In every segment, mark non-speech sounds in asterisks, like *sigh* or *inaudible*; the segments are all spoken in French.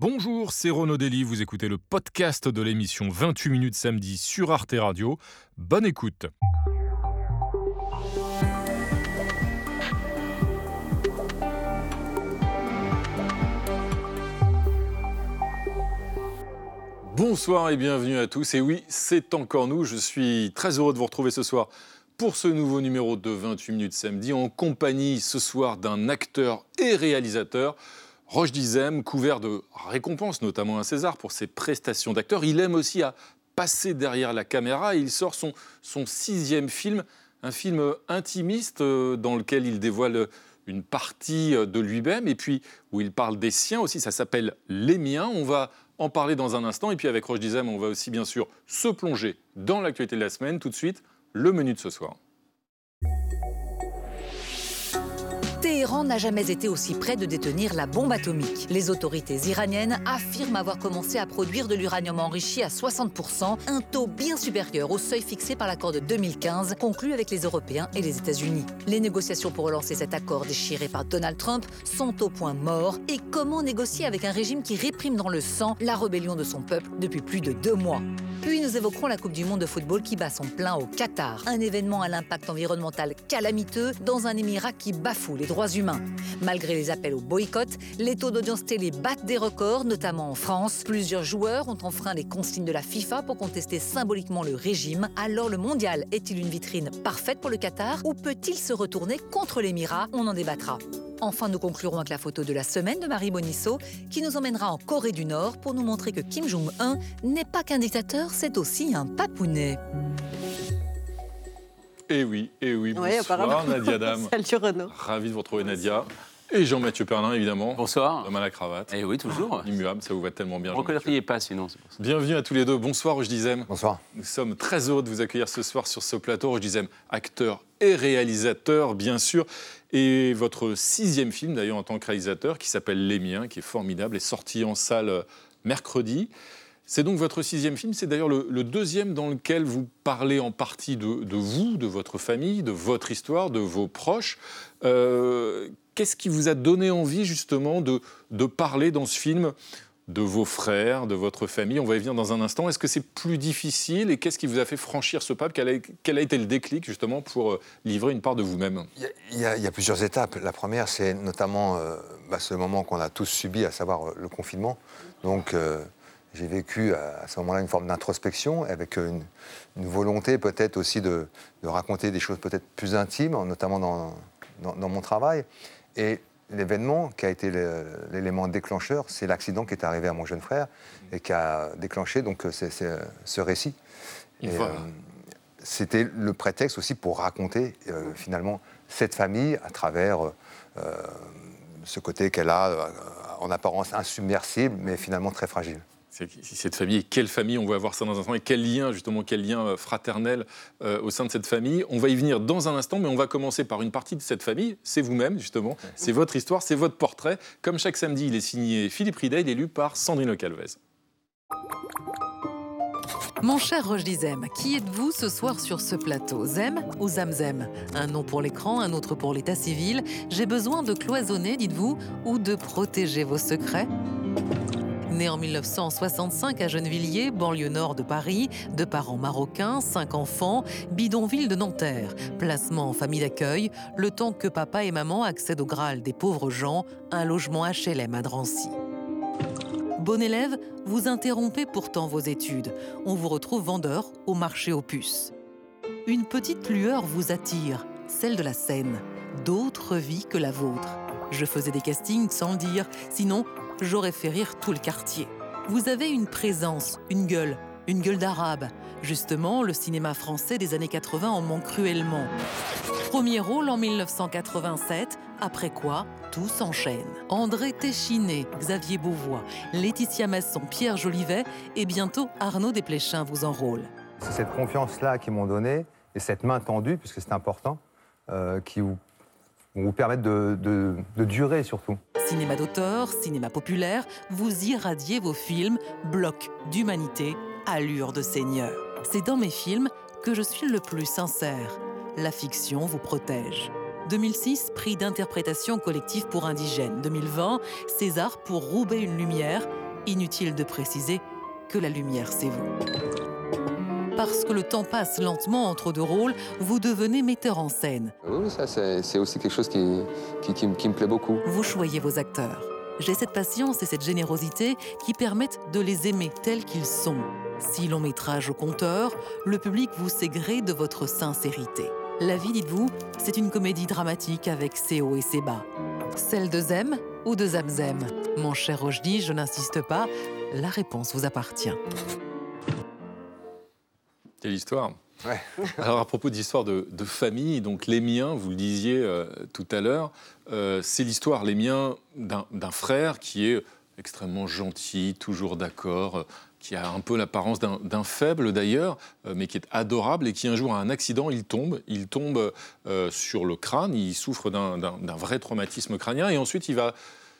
Bonjour, c'est Renaud Dely, vous écoutez le podcast de l'émission 28 minutes samedi sur Arte Radio. Bonne écoute. Bonsoir et bienvenue à tous. Et oui, c'est encore nous. Je suis très heureux de vous retrouver ce soir pour ce nouveau numéro de 28 minutes samedi en compagnie ce soir d'un acteur et réalisateur. Roche Dizem, couvert de récompenses, notamment un César pour ses prestations d'acteur. Il aime aussi à passer derrière la caméra. il sort son, son sixième film, un film intimiste euh, dans lequel il dévoile une partie euh, de lui-même et puis où il parle des siens aussi. Ça s'appelle Les miens. On va en parler dans un instant. Et puis avec Roche Dizem, on va aussi bien sûr se plonger dans l'actualité de la semaine. Tout de suite, le menu de ce soir. Téhéran n'a jamais été aussi près de détenir la bombe atomique. Les autorités iraniennes affirment avoir commencé à produire de l'uranium enrichi à 60%, un taux bien supérieur au seuil fixé par l'accord de 2015 conclu avec les Européens et les États-Unis. Les négociations pour relancer cet accord déchiré par Donald Trump sont au point mort. Et comment négocier avec un régime qui réprime dans le sang la rébellion de son peuple depuis plus de deux mois? Puis nous évoquerons la Coupe du Monde de football qui bat son plein au Qatar, un événement à l'impact environnemental calamiteux dans un émirat qui bafoue les droits Malgré les appels au boycott, les taux d'audience télé battent des records, notamment en France. Plusieurs joueurs ont enfreint les consignes de la FIFA pour contester symboliquement le régime. Alors le mondial est-il une vitrine parfaite pour le Qatar ou peut-il se retourner contre l'émirat? On en débattra. Enfin, nous conclurons avec la photo de la semaine de Marie Bonisso, qui nous emmènera en Corée du Nord pour nous montrer que Kim Jong-un n'est pas qu'un dictateur, c'est aussi un papounet. Eh oui, eh oui, bonsoir Nadia *laughs* Dame. Salut Renaud. Ravi de vous retrouver Nadia. Et Jean-Mathieu Perlin, évidemment. Bonsoir. L'homme à la cravate. Eh oui, toujours. *laughs* Immuable, ça vous va tellement bien. Vous ne reconnaîtriez pas sinon. Pour ça. Bienvenue à tous les deux. Bonsoir, Roche Dizem. Bonsoir. Nous sommes très heureux de vous accueillir ce soir sur ce plateau. Roche Dizem, acteur et réalisateur, bien sûr. Et votre sixième film, d'ailleurs, en tant que réalisateur, qui s'appelle Les Miens, qui est formidable, est sorti en salle euh, mercredi. C'est donc votre sixième film. C'est d'ailleurs le, deuxième dans lequel vous parlez en partie de, vous, de votre famille, de votre histoire, de vos proches. Euh, qu'est-ce qui vous a donné envie justement de, parler dans ce film de vos frères, de votre famille? On va y venir dans un instant. Est-ce que c'est plus difficile et qu'est-ce qui vous a fait franchir ce a, quel a, été le déclic justement pour euh, livrer une part de vous-même? Il, y, a plusieurs étapes. La première, c'est notamment euh, bah, ce moment qu'on a tous subi, à savoir le confinement. Donc j'ai vécu à, ce moment-là une forme d'introspection avec une, volonté peut-être aussi de, raconter des choses peut-être plus intimes, notamment dans, dans, mon travail. Et l'événement qui a été l'élément déclencheur, c'est l'accident qui est arrivé à mon jeune frère et qui a déclenché donc ce récit. Euh, c'était le prétexte aussi pour raconter euh, finalement cette famille à travers euh, ce côté qu'elle a en apparence insubmersible, mais finalement très fragile cette famille, et quelle famille, on va voir ça dans un instant, et quel lien, justement, quel lien euh, fraternel euh, au sein de cette famille. On va y venir dans un instant, mais on va commencer par une partie de cette famille, c'est vous-même, justement, c'est votre histoire, c'est votre portrait. Comme chaque samedi, il est signé Philippe Ridet, il est lu par Sandrine Calvez. Mon cher Roche Zem, qui êtes-vous ce soir sur ce plateau? Zem ou Zamzem Un nom pour l'écran, un autre pour l'état civil. J'ai besoin de cloisonner, dites-vous, ou de protéger vos secrets? Né en 1965 à Gennevilliers, banlieue nord de Paris, de parents marocains, cinq enfants, bidonville de Nanterre, placement en famille d'accueil, le temps que papa et maman accèdent au Graal des pauvres gens, un logement HLM à Drancy. Bon élève, vous interrompez pourtant vos études. On vous retrouve vendeur au marché aux puces. Une petite lueur vous attire, celle de la scène. D'autres vies que la vôtre. Je faisais des castings sans le dire, sinon j'aurais fait rire tout le quartier. Vous avez une présence, une gueule, une gueule d'arabe. Justement, le cinéma français des années 80 en manque cruellement. Premier rôle en 1987, après quoi tout s'enchaîne. André Téchiné, Xavier Beauvois, Laetitia Masson, Pierre Jolivet et bientôt Arnaud Desplechin vous enrôle. C'est cette confiance-là qu'ils m'ont donnée et cette main tendue, puisque c'est important, euh, qui vous vous permettre de, durer surtout. Cinéma d'auteur, cinéma populaire, vous irradiez vos films, bloc d'humanité, allure de seigneur. C'est dans mes films que je suis le plus sincère. La fiction vous protège. 2006, prix d'interprétation collective pour indigènes. 2020, César pour Roubaix une lumière. Inutile de préciser que la lumière, c'est vous. Parce que le temps passe lentement entre deux rôles, vous devenez metteur en scène. Oui, ça, c'est aussi quelque chose qui, qui, me plaît beaucoup. Vous choyez vos acteurs. J'ai cette patience et cette générosité qui permettent de les aimer tels qu'ils sont. Si long métrage au compteur, le public vous sait gré de votre sincérité. La vie, dites-vous, c'est une comédie dramatique avec ses hauts et ses bas. Celle de Zem ou de Zamzem Mon cher Rojdi, je n'insiste pas, la réponse vous appartient. Quelle histoire Ouais. *laughs* Alors à propos d'histoire de, de, famille, donc les miens, vous le disiez euh, tout à l'heure, euh, c'est l'histoire, les miens, d'un frère qui est extrêmement gentil, toujours d'accord, euh, qui a un peu l'apparence d'un faible d'ailleurs, mais qui est adorable et qui un jour a un accident, il tombe, il tombe sur le crâne, il souffre d'un vrai traumatisme crânien et ensuite il va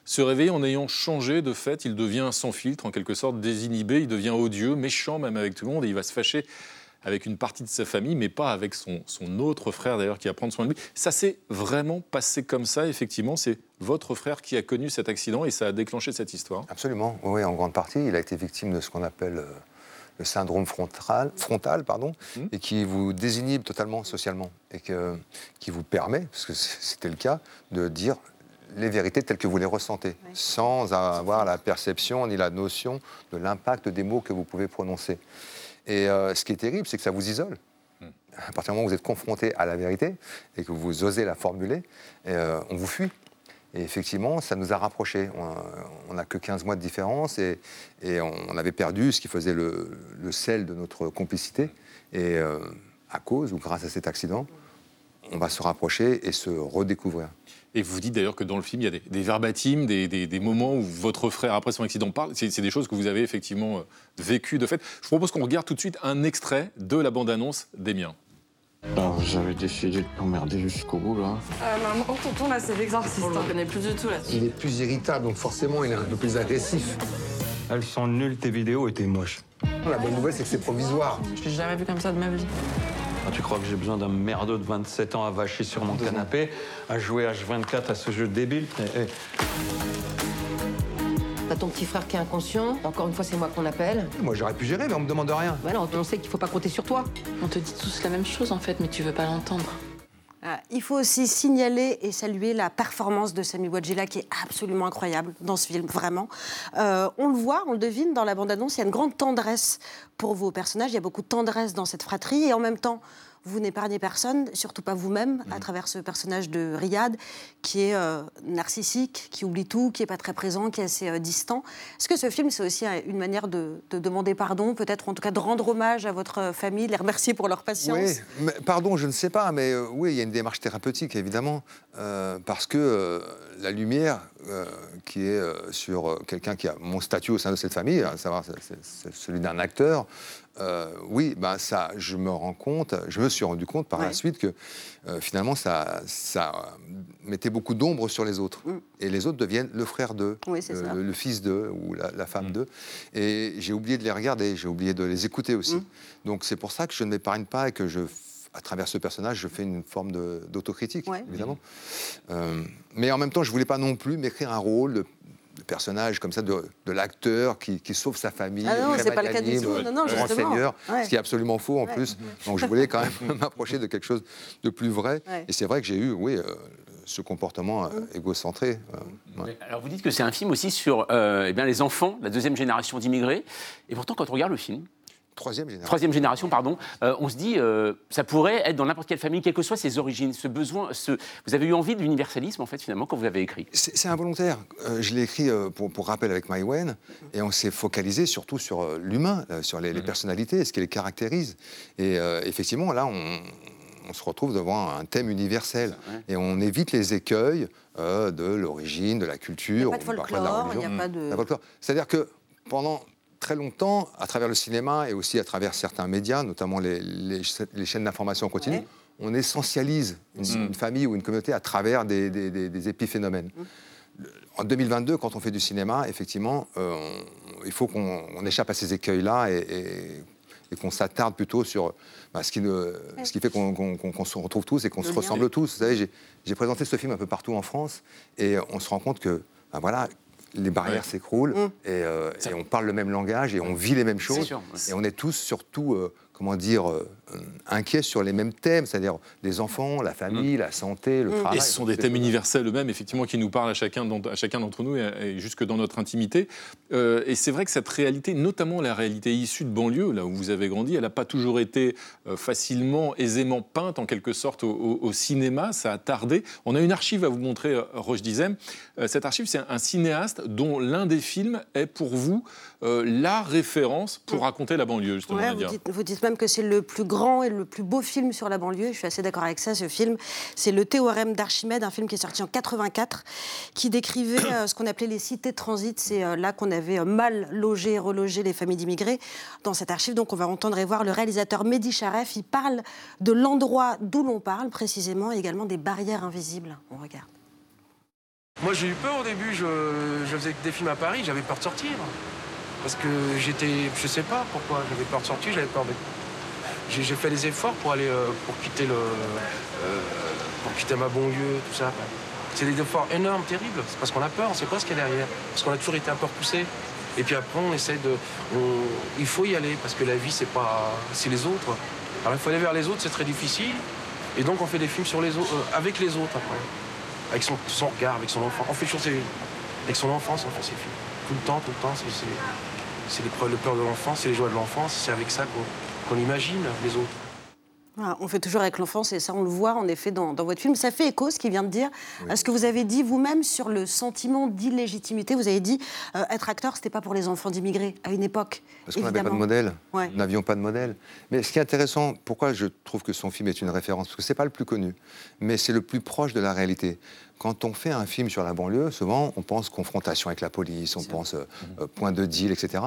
se réveiller en ayant changé de fait, il devient sans filtre, en quelque sorte désinhibé, il devient odieux, méchant même avec tout le monde et il va se fâcher avec une partie de sa famille, mais pas avec son, son autre frère d'ailleurs qui va prendre soin de lui. Ça s'est vraiment passé comme ça, effectivement. C'est votre frère qui a connu cet accident et ça a déclenché cette histoire. Absolument, oui, en grande partie. Il a été victime de ce qu'on appelle euh, le syndrome frontal, frontal pardon, mmh. et qui vous désinhibe totalement socialement et que, qui vous permet, parce que c'était le cas, de dire les vérités telles que vous les ressentez, sans avoir la perception ni la notion de l'impact des mots que vous pouvez prononcer. Et euh, ce qui est terrible, c'est que ça vous isole. Hmm. À partir du moment où vous êtes confronté à la vérité et que vous osez la formuler, euh, on vous fuit. Et effectivement, ça nous a rapprochés. On n'a que 15 mois de différence et, on avait perdu ce qui faisait le, sel de notre complicité. Et euh, à cause ou grâce à cet accident, on va se rapprocher et se redécouvrir. Et vous dites d'ailleurs que dans le film, il y a des, des verbatims, des, moments où votre frère, après son accident, parle. C'est des choses que vous avez effectivement euh, vécues de fait. Je vous propose qu'on regarde tout de suite un extrait de la bande-annonce des miens. Alors, j'avais décidé de t'emmerder jusqu'au bout, là. Euh, maman, tonton, là, c'est l'exorciste. On le connaît plus du tout, là. Il est plus irritable, donc forcément, il est un peu plus agressif. Elles sont nulles, tes vidéos, et t'es moche. La bonne nouvelle, c'est que c'est provisoire. Je t'ai jamais vu comme ça de ma vie. Ah, tu crois que j'ai besoin d'un merdeux de 27 ans à vacher sur mon canapé, à jouer H24 à ce jeu débile eh, eh. T'as ton petit frère qui est inconscient. Encore une fois, c'est moi qu'on appelle. Moi, j'aurais pu gérer, mais on me demande rien. Voilà, on sait qu'il faut pas compter sur toi. On te dit tous la même chose, en fait, mais tu veux pas l'entendre. Ah, il faut aussi signaler et saluer la performance de Sami Wadjila qui est absolument incroyable dans ce film, vraiment. Euh, on le voit, on le devine dans la bande-annonce, il y a une grande tendresse pour vos personnages, il y a beaucoup de tendresse dans cette fratrie et en même temps, vous n'épargnez personne, surtout pas vous-même, à mm. travers ce personnage de Riyad, qui est euh, narcissique, qui oublie tout, qui n'est pas très présent, qui est assez euh, distant. Est-ce que ce film, c'est aussi une manière de, demander pardon, peut-être en tout cas de rendre hommage à votre famille, les remercier pour leur patience? Oui, pardon, je ne sais pas, mais euh, oui, il y a une démarche thérapeutique, évidemment, parce que la lumière qui est sur quelqu'un qui a mon statut au sein de cette famille, à savoir celui d'un acteur, euh, oui, ben ça, je me rends compte, je me suis rendu compte par la suite que euh, finalement ça, ça mettait beaucoup d'ombre sur les autres. Mm. Et les autres deviennent le frère d'eux, le, fils d'eux ou la, femme mm. d'eux. Et j'ai oublié de les regarder, j'ai oublié de les écouter aussi. Mm. Donc c'est pour ça que je ne m'épargne pas et que je à travers ce personnage, je fais une forme d'autocritique, évidemment. Euh, mais en même temps, je voulais pas non plus m'écrire un rôle de de personnage comme ça, de, l'acteur qui, sauve sa famille. Ah non, c'est pas le cas du tout. Non, non, Seigneur, ce qui est absolument faux en plus. Donc je voulais quand même *laughs* m'approcher de quelque chose de plus vrai. Et c'est vrai que j'ai eu, oui, euh, ce comportement euh, mm. égocentré. Euh, alors vous dites que c'est un film aussi sur eh bien, les enfants, la deuxième génération d'immigrés. Et pourtant, quand on regarde le film, Troisième génération. Troisième génération, pardon. Euh, on se dit, euh, ça pourrait être dans n'importe quelle famille, quelles que soient ses origines, ce besoin. Ce... Vous avez eu envie de l'universalisme, en fait, finalement, quand vous l'avez écrit? C'est involontaire. Euh, je l'ai écrit pour, pour, rappel avec Maïwen, et on s'est focalisé surtout sur l'humain, sur les, mm-hmm. personnalités, ce qui les caractérise. Et effectivement, là, on, se retrouve devant un thème universel. Et on évite les écueils de l'origine, de la culture. Il n'y a pas de folklore, il n'y a pas de... C'est-à-dire que pendant très longtemps, à travers le cinéma et aussi à travers certains médias, notamment les, chaînes d'information continue, on essentialise une, mm. famille ou une communauté à travers des, épiphénomènes. Mm. En 2022, quand on fait du cinéma, effectivement, euh, il faut qu'on échappe à ces écueils-là et, qu'on s'attarde plutôt sur bah, ce, qui ce, qui fait qu'on se retrouve tous et qu'on se ressemble tous. Vous savez, j'ai présenté ce film un peu partout en France et on se rend compte que, bah, voilà, les barrières s'écroulent Mm. et, euh, et on parle le même langage et on vit les mêmes choses. sûr, ouais. Et on est tous surtout, euh, comment dire, euh, inquiets sur les mêmes thèmes, c'est-à-dire les enfants, la famille, la santé, le travail. Et ce sont des thèmes universels eux-mêmes, effectivement, qui nous parlent à chacun d'entre à chacun d'entre nous et, et jusque dans notre intimité. Euh, et c'est vrai que cette réalité, notamment la réalité issue de banlieue, là où vous avez grandi, elle n'a pas toujours été euh, facilement, aisément peinte en quelque sorte au, au- au cinéma. Ça a tardé. On a une archive à vous montrer, euh, Roche Dizem. Euh, cette archive, c'est un cinéaste dont l'un des films est pour vous euh, la référence pour raconter la banlieue, justement. Ouais, vous, dites, vous dites même que c'est le plus grand et le plus beau film sur la banlieue. Je suis assez d'accord avec ça. Ce film, c'est Le Théorème d'Archimède, un film qui est sorti en 84, qui décrivait euh, ce qu'on appelait les cités de transit. C'est euh, là qu'on avait euh, mal logé et relogé les familles d'immigrés. Dans cette archive, donc, on va entendre et voir le réalisateur Mehdi Charef. Il parle de l'endroit d'où l'on parle, précisément, et également des barrières invisibles. On regarde. Moi j'ai eu peur au début, je, faisais des films à Paris, j'avais peur de sortir. Parce que j'étais, je sais pas pourquoi, j'avais peur de sortir, j'avais peur de... J'ai fait des efforts pour aller, euh, pour quitter le, euh, quitter ma banlieue, tout ça. C'est des efforts énormes, terribles. C'est parce qu'on a peur, on sait pas ce qu'il y a derrière. Parce qu'on a toujours été un peu repoussé. Et puis après on essaie de, il faut y aller parce que la vie c'est pas, c'est les autres. Alors il faut aller vers les autres, c'est très difficile. Et donc on fait des films sur les autres, euh, avec les autres après avec son, son regard, avec son enfant. On fait toujours ses- avec son enfance, on fait ses films. Tout le temps, tout le temps, c'est- le peur de l'enfance, c'est les joies de l'enfance, c'est avec ça qu'on qu'on imagine les autres. Voilà, on fait toujours avec l'enfance et ça, on le voit en effet dans, dans votre film. Ça fait écho, ce qu'il vient de dire, à ce que vous avez dit vous-même sur le sentiment d'illégitimité. Vous avez dit euh, être acteur, c'était pas pour les enfants d'immigrés à une époque. Parce qu'on n'avait pas de modèle. Ouais. Nous n'avions pas de modèle. Mais ce qui est intéressant, pourquoi je trouve que son film est une référence Parce que ce n'est pas le plus connu, mais c'est le plus proche de la réalité. Quand on fait un film sur la banlieue, souvent, on pense confrontation avec la police, on pense euh, euh, point de deal, etc.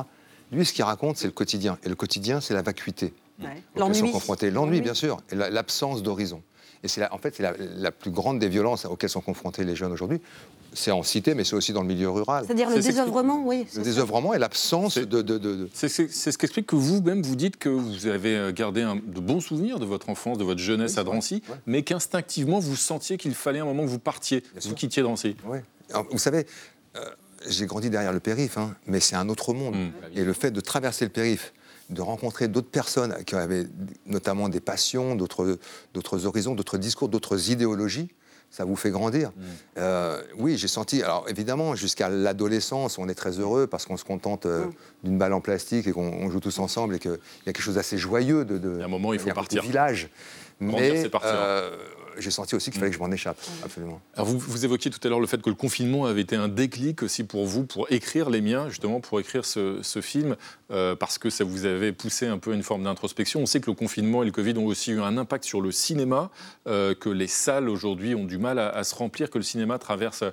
Lui, ce qu'il raconte, c'est le quotidien. Et le quotidien, c'est la vacuité. Ouais. auquel sont L'ennui. confrontés. L'ennui, bien sûr, et la- l'absence d'horizon. Et c'est en fait c'est la, la plus grande des violences auxquelles sont confrontés les jeunes aujourd'hui. C'est en cité, mais c'est aussi dans le milieu rural. C'est-à-dire le désœuvrement, oui. Le désœuvrement et l'absence de, de- de- de- C'est c'est- c'est ce qu'explique que vous-même, vous dites que vous avez euh, gardé un- de bons souvenirs de votre enfance, de votre jeunesse à Drancy, ouais. mais qu'instinctivement, vous sentiez qu'il fallait un moment que vous partiez, vous sûr. quittiez Drancy. Alors, vous savez, euh, j'ai grandi derrière le périph', hein, mais c'est un autre monde. Mm. Et le fait de traverser le périph', de rencontrer d'autres personnes qui avaient notamment des passions, d'autres horizons, d'autres discours, d'autres idéologies, ça vous fait grandir. Euh, oui, j'ai senti, alors évidemment, jusqu'à l'adolescence, on est très heureux parce qu'on se contente euh, d'une balle en plastique et qu'on on joue tous ensemble et qu'il y a quelque chose d'assez joyeux de, de, Il y a un moment, il faut partir. village. Grandir, Mais c'est partir. euh, j'ai senti aussi qu'il fallait que je m'en échappe, absolument. Alors vous, vous évoquiez tout à l'heure le fait que le confinement avait été un déclic aussi pour vous, pour écrire les miens, justement, pour écrire ce, ce film, euh, parce que ça vous avait poussé un peu à une forme d'introspection. On sait que le confinement et le Covid ont aussi eu un impact sur le cinéma, euh, que les salles aujourd'hui ont du mal à, à se remplir, que le cinéma traverse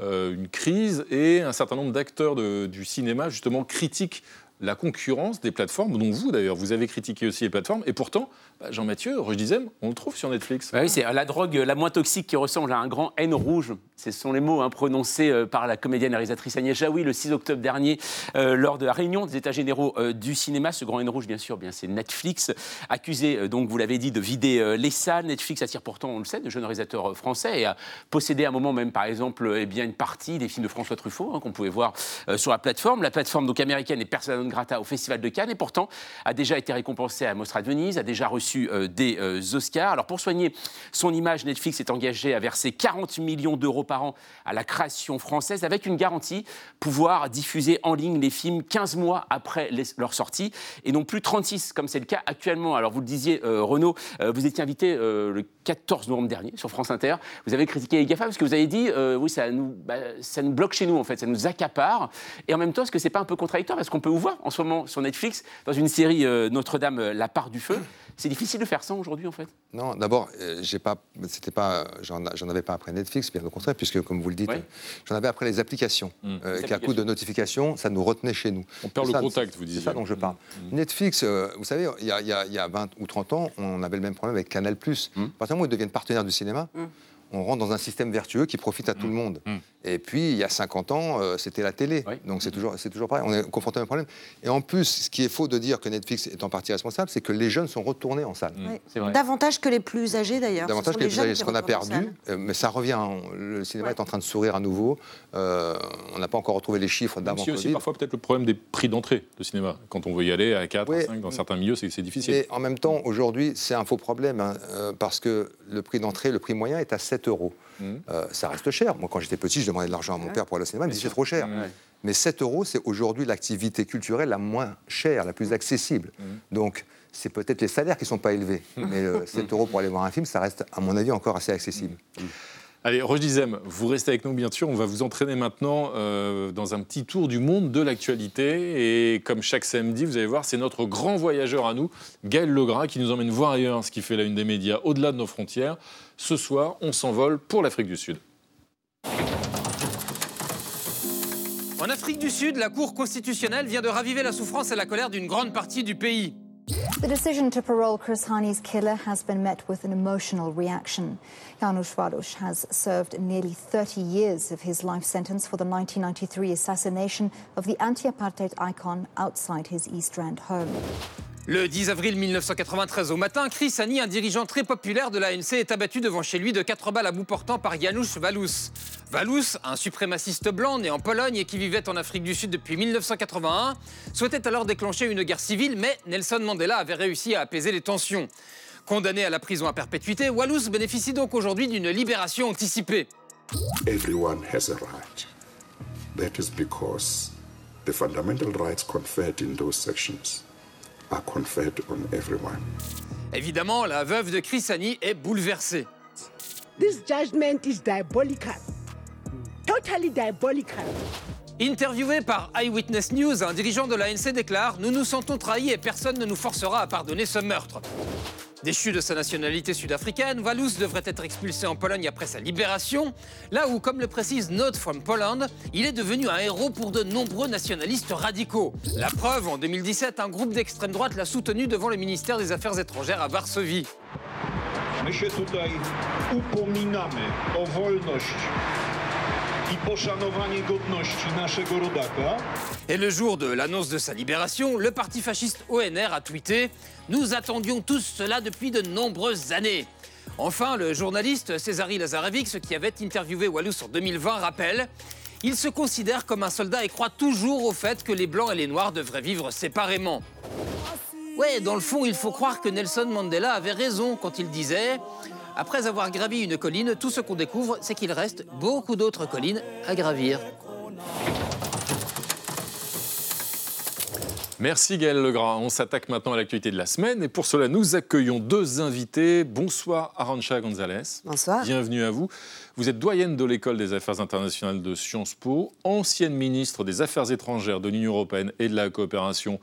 euh, une crise, et un certain nombre d'acteurs du cinéma, justement, critiquent la concurrence des plateformes, dont vous d'ailleurs, vous avez critiqué aussi les plateformes, et pourtant, bah, Jean-Mathieu, Roche Dizem, on le trouve sur Netflix. Bah oui, c'est la drogue la moins toxique qui ressemble à un grand N rouge. Ce sont les mots hein, prononcés euh, par la comédienne et réalisatrice Agnès Jaoui le 6 octobre dernier euh, lors de la réunion des États généraux euh, du cinéma. Ce grand N rouge, bien sûr, bien c'est Netflix, accusé, euh, donc vous l'avez dit, de vider euh, les salles. Netflix attire pourtant, on le sait, de jeunes réalisateurs euh, français et a possédé à un moment même, par exemple, euh, eh bien, une partie des films de François Truffaut hein, qu'on pouvait voir euh, sur la plateforme. La plateforme donc américaine est persona grata au Festival de Cannes et pourtant a déjà été récompensée à Mostra de Venise, a déjà reçu euh, des euh, Oscars. Alors pour soigner son image, Netflix est engagé à verser 40 millions d'euros par an à la création française avec une garantie pouvoir diffuser en ligne les films 15 mois après leur sortie et non plus 36 comme c'est le cas actuellement. Alors vous le disiez, euh, Renaud, vous étiez invité le 14 novembre dernier sur France Inter. Vous avez critiqué les GAFA parce que vous avez dit, oui, ça nous, bah, ça nous bloque chez nous en fait, ça nous accapare. Et en même temps, est-ce que c'est pas un peu contradictoire? Parce qu'on peut vous voir en ce moment sur Netflix dans une série euh, Notre-Dame, euh, La part du feu. *laughs* C'est difficile de faire ça aujourd'hui en fait. Non, d'abord, euh, j'ai pas, c'était pas, j'en j'en avais pas après Netflix, bien au contraire, puisque comme vous le dites, Ouais. euh, j'en avais après les applications, Mm. euh, Les qui à coup de notification, ça nous retenait chez nous. On perd C'est le ça- contact, c'est- vous C'est disiez. ça dont je parle. Netflix, euh, vous savez, il y, a- il y a- il y a 20 ou 30 ans, on avait le même problème avec Canal+. Mm. À partir du moment où ils deviennent partenaires du cinéma, on rentre dans un système vertueux qui profite à tout le monde. Et puis, il y a 50 ans, euh, c'était la télé. Donc, c'est toujours, c'est toujours pareil. On est confronté à un problème. Et en plus, ce qui est faux de dire que Netflix est en partie responsable, c'est que les jeunes sont retournés en salle. Oui. Davantage que les plus âgés d'ailleurs. Davantage que les les plus âgés, jeunes ce qu'on a perdu. euh, Mais ça revient. hein. Le cinéma est en train de sourire à nouveau. Euh, on n'a pas encore retrouvé les chiffres d'avant aussi Covid. parfois peut-être le problème des prix d'entrée de cinéma. Quand on veut y aller à 4, à 5, dans certains milieux, c'est c'est difficile. Et en même temps, aujourd'hui, c'est un faux problème, hein, parce que le prix d'entrée, le prix moyen est à 7 euros. Mhm. Euh, ça reste cher. Moi, quand j'étais petit, je demandais de l'argent à mon père pour aller au cinéma, il me disait c'est trop cher. Mais 7 euros, c'est aujourd'hui l'activité culturelle la moins chère, la plus accessible. Donc, c'est peut-être les salaires qui ne sont pas élevés. Mais euh, 7 euros pour aller voir un film, ça reste, à mon avis, encore assez accessible. Allez, Roche Dizem, vous restez avec nous bien sûr. On va vous entraîner maintenant euh, dans un petit tour du monde de l'actualité. Et comme chaque samedi, vous allez voir, c'est notre grand voyageur à nous, Gaël Legras, qui nous emmène voir ailleurs ce qui fait la une des médias au-delà de nos frontières. Ce soir, on s'envole pour l'Afrique du Sud. En Afrique du Sud, la Cour constitutionnelle vient de raviver la souffrance et la colère d'une grande partie du pays. The decision to parole Chris Hani's killer has been met with an emotional reaction. Janusz Walusz has served nearly 30 years of his life sentence for the 1993 assassination of the anti-apartheid icon outside his East Rand home. Le 10 avril 1993 au matin, Chris Hani, un dirigeant très populaire de l'ANC, est abattu devant chez lui de quatre balles à bout portant par Janusz Walus. Walus, un suprémaciste blanc né en Pologne et qui vivait en Afrique du Sud depuis 1981, souhaitait alors déclencher une guerre civile, mais Nelson Mandela avait réussi à apaiser les tensions. Condamné à la prison à perpétuité, Walus bénéficie donc aujourd'hui d'une libération anticipée. Everyone has a right. That is because the fundamental rights conferred in those sections are conferred on everyone. Évidemment, la veuve de Chris Hani est bouleversée. This judgment is diabolical. Totally diabolical. Interviewé par Eyewitness News, un dirigeant de l'ANC déclare Nous nous sentons trahis et personne ne nous forcera à pardonner ce meurtre. Déchu de sa nationalité sud-africaine, Walus devrait être expulsé en Pologne après sa libération, là où, comme le précise Note from Poland, il est devenu un héros pour de nombreux nationalistes radicaux. La preuve, en 2017, un groupe d'extrême droite l'a soutenu devant le ministère des Affaires étrangères à Varsovie. My się tutaj upominamy o wolność i poszanowanie godności naszego rodaka. Et le jour de l'annonce de sa libération, le parti fasciste ONR a tweeté Nous attendions tous cela depuis de nombreuses années. Enfin, le journaliste Césari Lazarevic, qui avait interviewé Walus en 2020, rappelle Il se considère comme un soldat et croit toujours au fait que les Blancs et les Noirs devraient vivre séparément. Ouais, dans le fond, il faut croire que Nelson Mandela avait raison quand il disait Après avoir gravi une colline, tout ce qu'on découvre, c'est qu'il reste beaucoup d'autres collines à gravir. Merci Gaël Legras. On s'attaque maintenant à l'actualité de la semaine et pour cela nous accueillons deux invités. Bonsoir Arancha Gonzalez. Bonsoir. Bienvenue à vous. Vous êtes doyenne de l'école des affaires internationales de Sciences Po, ancienne ministre des Affaires étrangères de l'Union européenne et de la coopération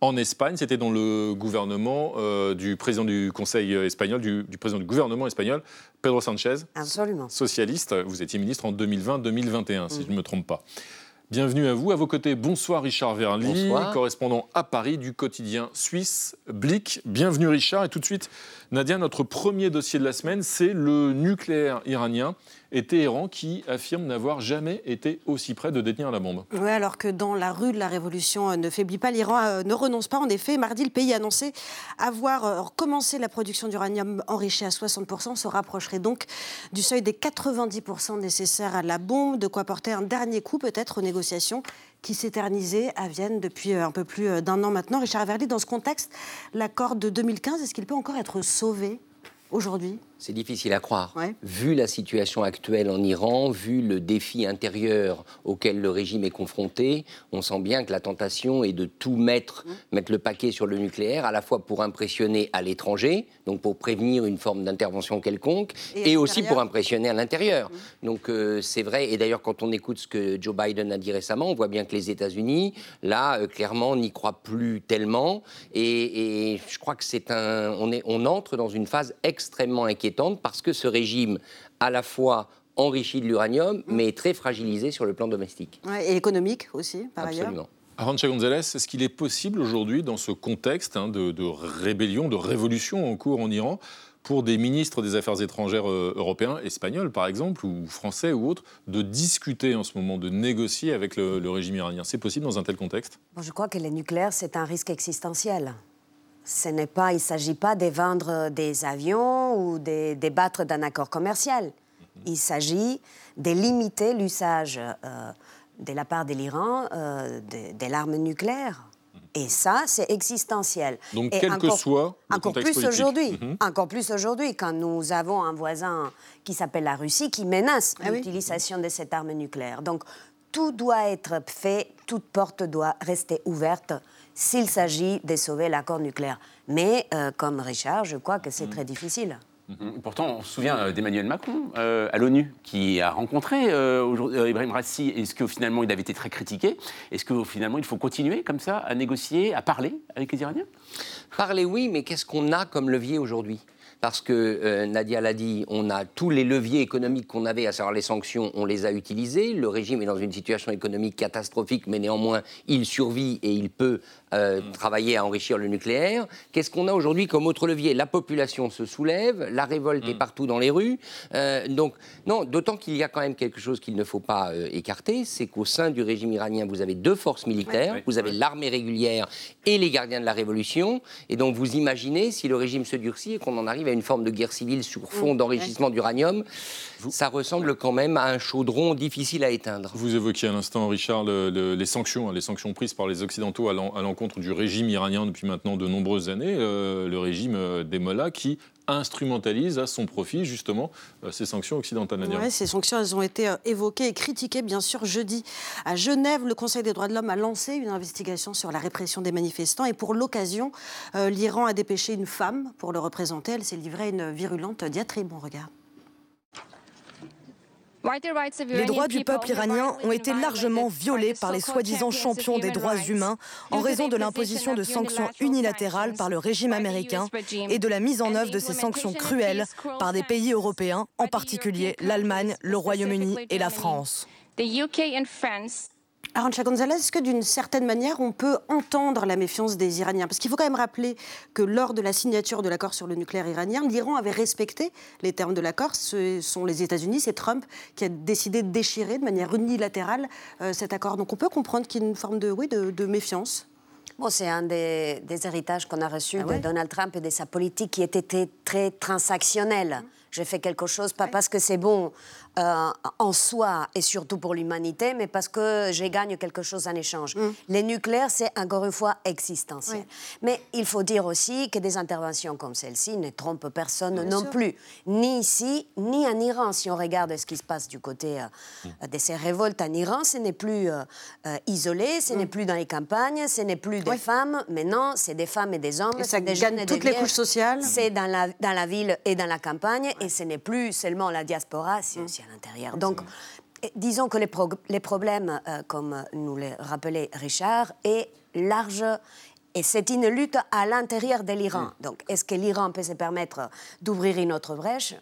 en Espagne. C'était dans le gouvernement euh, du président du Conseil espagnol, du, du président du gouvernement espagnol, Pedro Sanchez. Absolument. Socialiste. Vous étiez ministre en 2020-2021, si je ne me trompe pas. Bienvenue à vous. À vos côtés, bonsoir Richard Verly, correspondant à Paris du quotidien suisse Blick. Bienvenue Richard. Et tout de suite, Nadia, notre premier dossier de la semaine, c'est le nucléaire iranien et Téhéran qui affirme n'avoir jamais été aussi près de détenir la bombe. Oui, alors que dans la rue de la Révolution euh, ne faiblit pas, l'Iran euh, ne renonce pas. En effet, mardi, le pays a annoncé avoir euh, commencé la production d'uranium enrichi à 60%, se rapprocherait donc du seuil des 90% nécessaires à la bombe, de quoi porter un dernier coup peut-être aux négociations qui s'éternisaient à Vienne depuis euh, un peu plus euh, d'un an maintenant. Richard Verdi, dans ce contexte, l'accord de 2015, est-ce qu'il peut encore être sauvé aujourd'hui? C'est difficile à croire. Vu la situation actuelle en Iran, vu le défi intérieur auquel le régime est confronté, on sent bien que la tentation est de tout mettre, mettre le paquet sur le nucléaire, à la fois pour impressionner à l'étranger, donc pour prévenir une forme d'intervention quelconque, Et aussi pour impressionner à l'intérieur. Donc euh, c'est vrai, et d'ailleurs quand on écoute ce que Joe Biden a dit récemment, on voit bien que les États-Unis, là, euh, clairement, n'y croient plus tellement, et, et je crois que c'est un, on, est, on entre dans une phase extrêmement inquiétante parce que ce régime, à la fois enrichi de l'uranium, mais est très fragilisé sur le plan domestique. Ouais, Et économique aussi, par ailleurs Absolument. Arancha Gonzalez, est-ce qu'il est possible aujourd'hui, dans ce contexte hein, de, de rébellion, de révolution en cours en Iran, pour des ministres des Affaires étrangères euh, européens, espagnols par exemple, ou français ou autres, de discuter en ce moment, de négocier avec le, le régime iranien? C'est possible dans un tel contexte? Bon, je crois que le nucléaire, c'est un risque existentiel. Ce n'est pas, il ne s'agit pas de vendre des avions ou de débattre d'un accord commercial. Il s'agit de limiter l'usage euh, de la part de l'Iran euh, de, de l'arme nucléaire. Et ça, c'est existentiel. Donc, Et quel que encore- soit le encore contexte plus aujourd'hui, Mhm. encore plus aujourd'hui, quand nous avons un voisin qui s'appelle la Russie qui menace Ah l'utilisation de cette arme nucléaire. Donc, tout doit être fait, toute porte doit rester ouverte s'il s'agit de sauver l'accord nucléaire. Mais, euh, comme Richard, je crois que c'est Mhm. très difficile. Mhm. Pourtant, on se souvient euh, d'Emmanuel Macron euh, à l'ONU qui a rencontré euh, euh, Ibrahim Rassi. Est-ce que finalement il avait été très critiqué? Est-ce que finalement il faut continuer comme ça à négocier, à parler avec les Iraniens? Parler, oui, mais qu'est-ce qu'on a comme levier aujourd'hui? Parce que euh, Nadia l'a dit, on a tous les leviers économiques qu'on avait, à savoir les sanctions, on les a utilisés. Le régime est dans une situation économique catastrophique, mais néanmoins, il survit et il peut euh, travailler à enrichir le nucléaire. Qu'est-ce qu'on a aujourd'hui comme autre levier? La population se soulève, la révolte est partout dans les rues. Euh, donc, non, d'autant qu'il y a quand même quelque chose qu'il ne faut pas écarter, c'est qu'au sein du régime iranien, vous avez deux forces militaires, vous avez l'armée régulière et les gardiens de la révolution. Et donc, vous imaginez, si le régime se durcit et qu'on en arrive à une forme de guerre civile sur fond d'enrichissement d'uranium, ça ressemble quand même à un chaudron difficile à éteindre. Vous évoquiez à l'instant, Richard, le- le- les sanctions, hein, les sanctions prises par les Occidentaux à l'encontre du régime iranien depuis maintenant de nombreuses années, euh, le régime euh, des Mollahs qui instrumentalise à son profit justement euh, ces sanctions occidentales. Ouais, ces sanctions, elles ont été euh, évoquées et critiquées, bien sûr, jeudi. À Genève, le Conseil des droits de l'homme a lancé une investigation sur la répression des manifestants. Et pour l'occasion, euh, l'Iran a dépêché une femme pour le représenter. Elle s'est livrée à une virulente diatribe. On regarde. Les droits du peuple iranien ont été largement violés par les soi-disant champions des droits humains en raison de l'imposition de sanctions unilatérales par le régime américain et de la mise en œuvre de ces sanctions cruelles par des pays européens, en particulier l'Allemagne, le Royaume-Uni et la France. Arancha Gonzalez, est-ce que d'une certaine manière, on peut entendre la méfiance des Iraniens? Parce qu'il faut quand même rappeler que lors de la signature de l'accord sur le nucléaire iranien, l'Iran avait respecté les termes de l'accord. Ce sont les États-Unis, c'est Trump qui a décidé de déchirer de manière unilatérale euh, cet accord. Donc on peut comprendre qu'il y a une forme de, oui, de, de méfiance. Bon, c'est un des, des héritages qu'on a reçus Ah ouais? De Donald Trump et de sa politique qui était très, très transactionnelle. Je fais quelque chose, pas parce que c'est bon euh, en soi et surtout pour l'humanité, mais parce que je gagne quelque chose en échange. Mm. Les nucléaires, c'est encore une fois existentiel. Mais il faut dire aussi que des interventions comme celle-ci ne trompent personne Bien non sûr. plus, ni ici, ni en Iran. Si on regarde ce qui se passe du côté euh, de ces révoltes en Iran, ce n'est plus euh, euh, isolé, ce n'est plus dans les campagnes, ce n'est plus des femmes, mais non, c'est des femmes et des hommes, Et ça des gagne jeunes et des toutes les couches sociales. C'est dans la, dans la ville et dans la campagne, et ce n'est plus seulement la diaspora, c'est aussi à l'intérieur. Donc, disons que les, pro- les problèmes, euh, comme nous le rappelait Richard, est large. Et c'est une lutte à l'intérieur de l'Iran. Donc, est-ce que l'Iran peut se permettre d'ouvrir une autre brèche?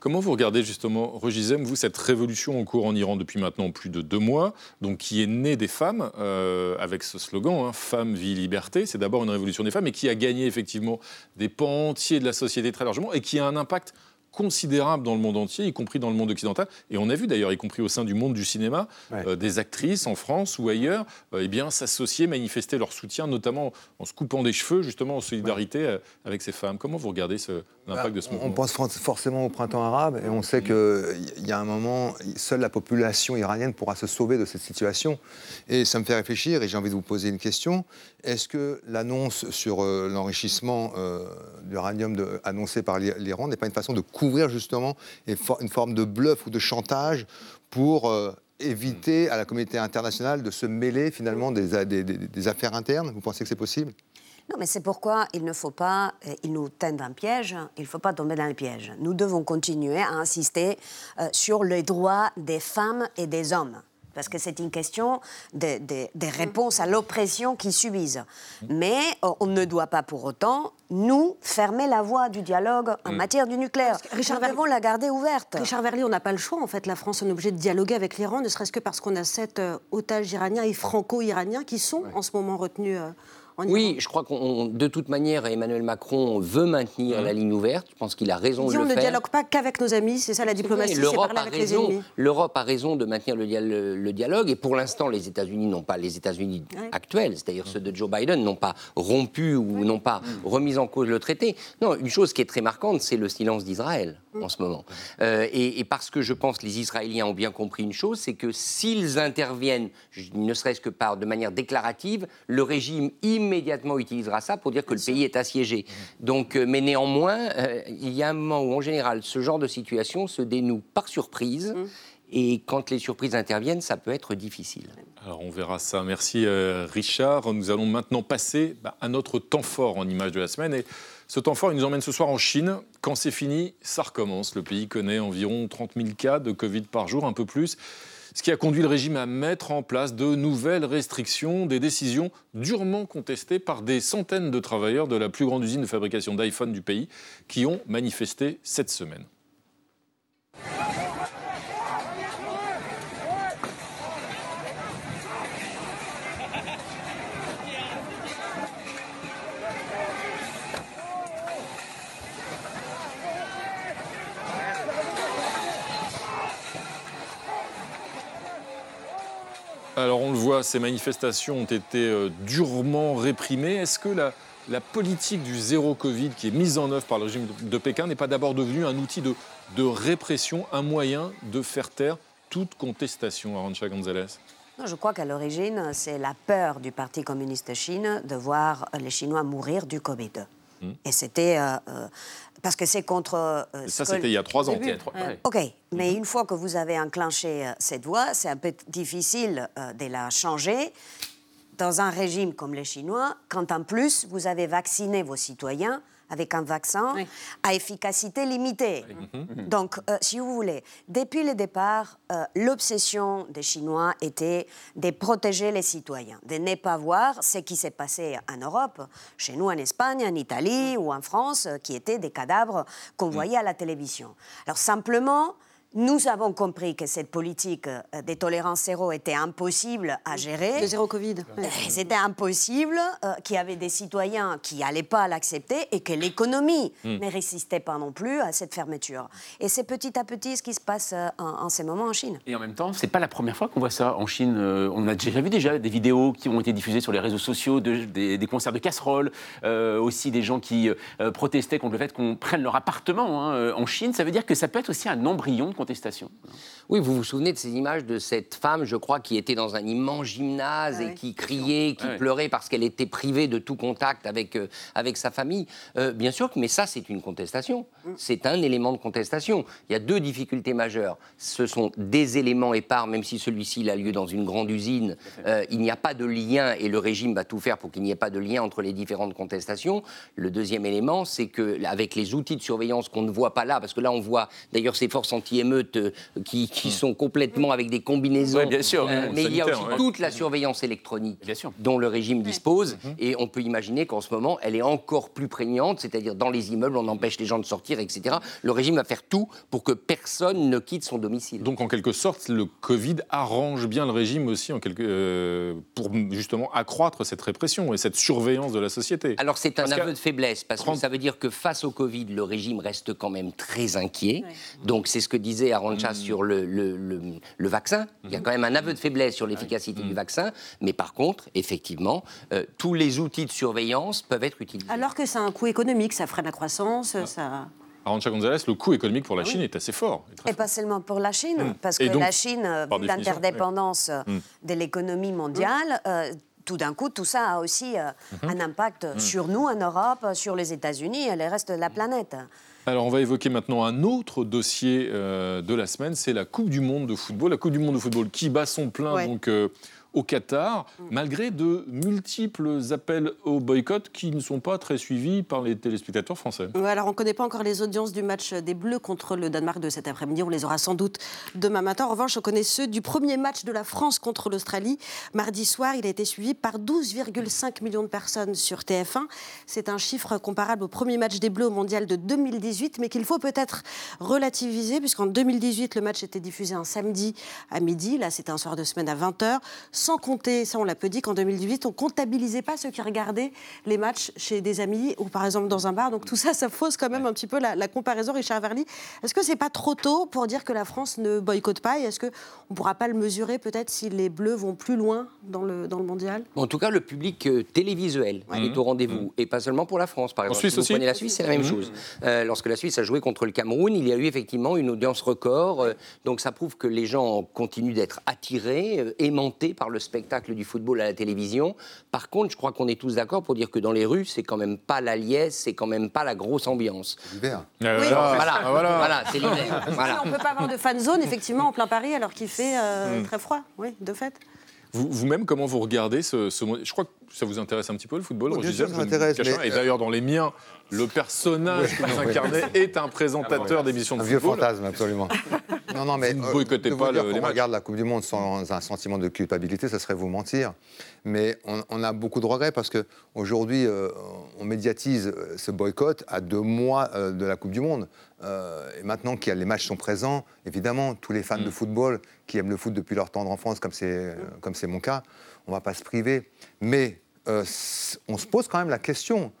Comment vous regardez justement, Rogizem, vous, cette révolution en cours en Iran depuis maintenant plus de deux mois, donc qui est née des femmes, euh, avec ce slogan, hein, Femmes, vie, liberté. C'est d'abord une révolution des femmes, et qui a gagné effectivement des pans entiers de la société très largement, et qui a un impact considérable dans le monde entier, y compris dans le monde occidental. Et on a vu d'ailleurs, y compris au sein du monde du cinéma, euh, des actrices en France ou ailleurs, euh, eh bien s'associer, manifester leur soutien, notamment en se coupant des cheveux, justement en solidarité euh, avec ces femmes. Comment vous regardez l'impact de ce mouvement? On pense for- forcément au printemps arabe et on sait qu'il y a un moment, seule la population iranienne pourra se sauver de cette situation. Et ça me fait réfléchir et j'ai envie de vous poser une question. Est-ce que l'annonce sur euh, l'enrichissement euh, d'uranium annoncée par l'I- l'Iran n'est pas une façon de couvrir justement une, for- une forme de bluff ou de chantage pour euh, éviter à la communauté internationale de se mêler finalement des, des affaires internes Vous pensez que c'est possible? Non, mais c'est pourquoi il ne faut pas, euh, ils nous tendent un piège, il ne faut pas tomber dans le piège. Nous devons continuer à insister euh, sur les droits des femmes et des hommes. Parce que c'est une question de, de- de réponse à l'oppression qu'ils subissent. Mais euh, on ne doit pas pour autant, nous, fermer la voie du dialogue en Mm. matière du nucléaire. Richard nous devons la garder ouverte. Richard Verlier, on n'a pas le choix. En fait, la France est obligée de dialoguer avec l'Iran, ne serait-ce que parce qu'on a sept euh, otages iraniens et franco-iraniens qui sont en ce moment retenus euh, Oui, je crois qu'on, de toute manière, Emmanuel Macron veut maintenir la ligne ouverte. Je pense qu'il a raison Dis, de on le ne faire. dialogue pas qu'avec nos amis, c'est ça la diplomatie, c'est L'Europe parler a avec les raison. ennemis. L'Europe a raison de maintenir le, dia- le- le dialogue. Et pour l'instant, les États-Unis n'ont pas les États-Unis actuels, c'est-à-dire ceux de Joe Biden, n'ont pas rompu ou n'ont pas remis en cause le traité. Non, une chose qui est très marquante, c'est le silence d'Israël en ce moment. Euh, et, et parce que je pense que les Israéliens ont bien compris une chose, c'est que s'ils interviennent, ne serait-ce que par de manière déclarative, le régime immédiatement utilisera ça pour dire que le pays est assiégé. Donc, euh, mais néanmoins, euh, il y a un moment où, en général, ce genre de situation se dénoue par surprise. Et quand les surprises interviennent, ça peut être difficile. Alors on verra ça. Merci euh, Richard. Nous allons maintenant passer bah, à notre temps fort en image de la semaine. Et ce temps fort, il nous emmène ce soir en Chine. Quand c'est fini, ça recommence. Le pays connaît environ 30 000 cas de Covid par jour, un peu plus. Ce qui a conduit le régime à mettre en place de nouvelles restrictions, des décisions durement contestées par des centaines de travailleurs de la plus grande usine de fabrication d'iPhone du pays qui ont manifesté cette semaine. Alors on le voit, ces manifestations ont été euh, durement réprimées. Est-ce que la, la politique du zéro Covid qui est mise en œuvre par le régime de Pékin n'est pas d'abord devenue un outil de, de répression, un moyen de faire taire toute contestation, Arancha González? Non, je crois qu'à l'origine, c'est la peur du Parti communiste Chine de voir les Chinois mourir du Covid. Hmm. Et c'était. euh, euh, parce que c'est contre. euh, ça, c'était il y a trois ans. Début. Il y a trois- ouais. OK, mais une fois que vous avez enclenché euh, cette voie, c'est un peu difficile euh, de la changer dans un régime comme les Chinois, quand en plus vous avez vacciné vos citoyens avec un vaccin à efficacité limitée. Donc, euh, si vous voulez, depuis le départ, euh, l'obsession des Chinois était de protéger les citoyens, de ne pas voir ce qui s'est passé en Europe, chez nous en Espagne, en Italie ou en France, euh, qui étaient des cadavres qu'on voyait à la télévision. Alors simplement, nous avons compris que cette politique euh, des tolérances zéro était impossible à gérer. Le zéro Covid. Euh, C'était impossible, euh, qu'il y avait des citoyens qui n'allaient pas l'accepter et que l'économie Mm. ne résistait pas non plus à cette fermeture. Et c'est petit à petit ce qui se passe euh, en, en ces moments en Chine. Et en même temps, c'est pas la première fois qu'on voit ça en Chine. Euh, on a déjà vu déjà des vidéos qui ont été diffusées sur les réseaux sociaux, de- des, des concerts de casseroles, euh, aussi des gens qui euh, protestaient contre le fait qu'on prenne leur appartement hein, en Chine. Ça veut dire que ça peut être aussi un embryon de contestation. Oui, vous vous souvenez de ces images de cette femme, je crois, qui était dans un immense gymnase et qui criait, qui Ah pleurait parce qu'elle était privée de tout contact avec, euh, avec sa famille. Euh, bien sûr, mais ça, c'est une contestation. C'est un élément de contestation. Il y a deux difficultés majeures. Ce sont des éléments épars, même si celui-ci a lieu dans une grande usine. Euh, il n'y a pas de lien et le régime va tout faire pour qu'il n'y ait pas de lien entre les différentes contestations. Le deuxième élément, c'est que avec les outils de surveillance qu'on ne voit pas là, parce que là on voit d'ailleurs ces forces anti-émeutes euh, qui, qui sont complètement avec des combinaisons. Ouais, bien sûr. Euh, mais il y a aussi ouais. toute la surveillance électronique dont le régime dispose. Et on peut imaginer qu'en ce moment, elle est encore plus prégnante, c'est-à-dire dans les immeubles, on empêche les gens de sortir, etc. Le régime va faire tout pour que personne ne quitte son domicile. Donc en quelque sorte, le Covid arrange bien le régime aussi en quelque, euh, pour justement accroître cette répression et cette surveillance de la société. Alors c'est un Parce aveu de faiblesse parce que ça veut dire que face au Covid, le régime reste quand même très inquiet. Donc c'est ce que disait Arancha sur le, le- le- le vaccin. Il y a quand même un aveu de faiblesse sur l'efficacité du vaccin, mais par contre, effectivement, euh, tous les outils de surveillance peuvent être utilisés. Alors que c'est un coût économique, ça freine la croissance, Ah. ça... Arancha González, le coût économique pour la Ah oui. Chine est assez fort. Et pas seulement pour la Chine, Mm. parce que donc, la Chine, vu l'interdépendance Mm. de l'économie mondiale, euh, tout d'un coup, tout ça a aussi euh, Mhm. un impact Mm. sur nous en Europe, sur les États-Unis et le reste de la planète. Alors on va évoquer maintenant un autre dossier euh, de la semaine, c'est la Coupe du Monde de football. La Coupe du Monde de football qui bat son plein Ouais. donc euh, au Qatar, malgré de multiples appels au boycott qui ne sont pas très suivis par les téléspectateurs français. Alors on ne connaît pas encore les audiences du match des Bleus contre le Danemark de cet après-midi. On les aura sans doute demain matin. En revanche, on connaît ceux du premier match de la France contre l'Australie. Mardi soir, il a été suivi par 12,5 millions de personnes sur TF1. C'est un chiffre comparable au premier match des Bleus au mondial de 2018, mais qu'il faut peut-être relativiser, puisqu'en 2018, le match était diffusé un samedi à midi. Là, c'était un soir de semaine à 20h. Sans compter, ça on l'a peu dit, qu'en 2018, on comptabilisait pas ceux qui regardaient les matchs chez des amis ou par exemple dans un bar. Donc tout ça, ça fausse quand même un petit peu la, comparaison, Richard Verly. Est-ce que c'est pas trop tôt pour dire que la France ne boycotte pas et est-ce qu'on ne pourra pas le mesurer peut-être si les Bleus vont plus loin dans le, dans le mondial? En tout cas, le public euh, télévisuel est au rendez-vous. Mmh. Et pas seulement pour la France, par exemple. En Suisse si vous aussi prenez la Suisse, c'est la même mmh. chose. Euh, lorsque la Suisse a joué contre le Cameroun, il y a eu effectivement une audience record. Euh, donc ça prouve que les gens continuent d'être attirés, aimantés par le spectacle du football à la télévision. Par contre, je crois qu'on est tous d'accord pour dire que dans les rues, c'est quand même pas la liesse, c'est quand même pas la grosse ambiance. L'hiver. Ah, voilà, voilà. c'est l'hiver. *laughs* On ne peut pas avoir de fan zone, effectivement, en plein Paris, alors qu'il fait mmh. très froid, oui, de fait. Vous-même, comment vous regardez ce, ce, Je crois que ça vous intéresse un petit peu le football, oh, ça m'intéresse. Et d'ailleurs, dans les miens, le personnage que vous incarnez est un présentateur d'émissions de un football. Un vieux fantasme, absolument. Non, non, mais vous ne boycottez pas le, les regarde la Coupe du Monde sans un sentiment de culpabilité, ça serait vous mentir. Mais on, a beaucoup de regrets parce qu'aujourd'hui, euh, on médiatise euh, ce boycott à deux mois euh, de la Coupe du Monde. et maintenant que les matchs sont présents, évidemment, tous les fans mm. de football qui aiment le foot depuis leur tendre enfance, comme c'est mon cas, on ne va pas se priver. Mais on se pose quand même la question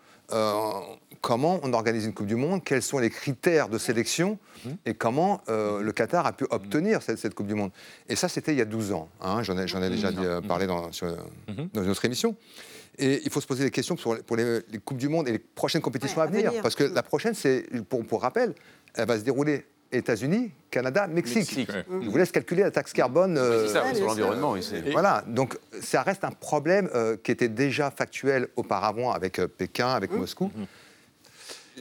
comment on organise une Coupe du Monde, quels sont les critères de sélection mhm. et comment euh, le Qatar a pu obtenir cette, Coupe du Monde. Et ça, c'était il y a 12 ans. Hein, J'en ai, ai, déjà euh, parlé dans, mhm. dans une autre émission. Et il faut se poser des questions pour, pour les, Coupes du Monde et les prochaines compétitions à, venir, Parce que la prochaine, c'est, pour, pour rappel, elle va se dérouler États-Unis, Canada, Mexique. Je vous laisse calculer la taxe carbone. c'est ça, euh, sur l'environnement. Voilà, donc ça reste un problème qui était déjà factuel auparavant avec Pékin, avec mmh. Moscou. Mmh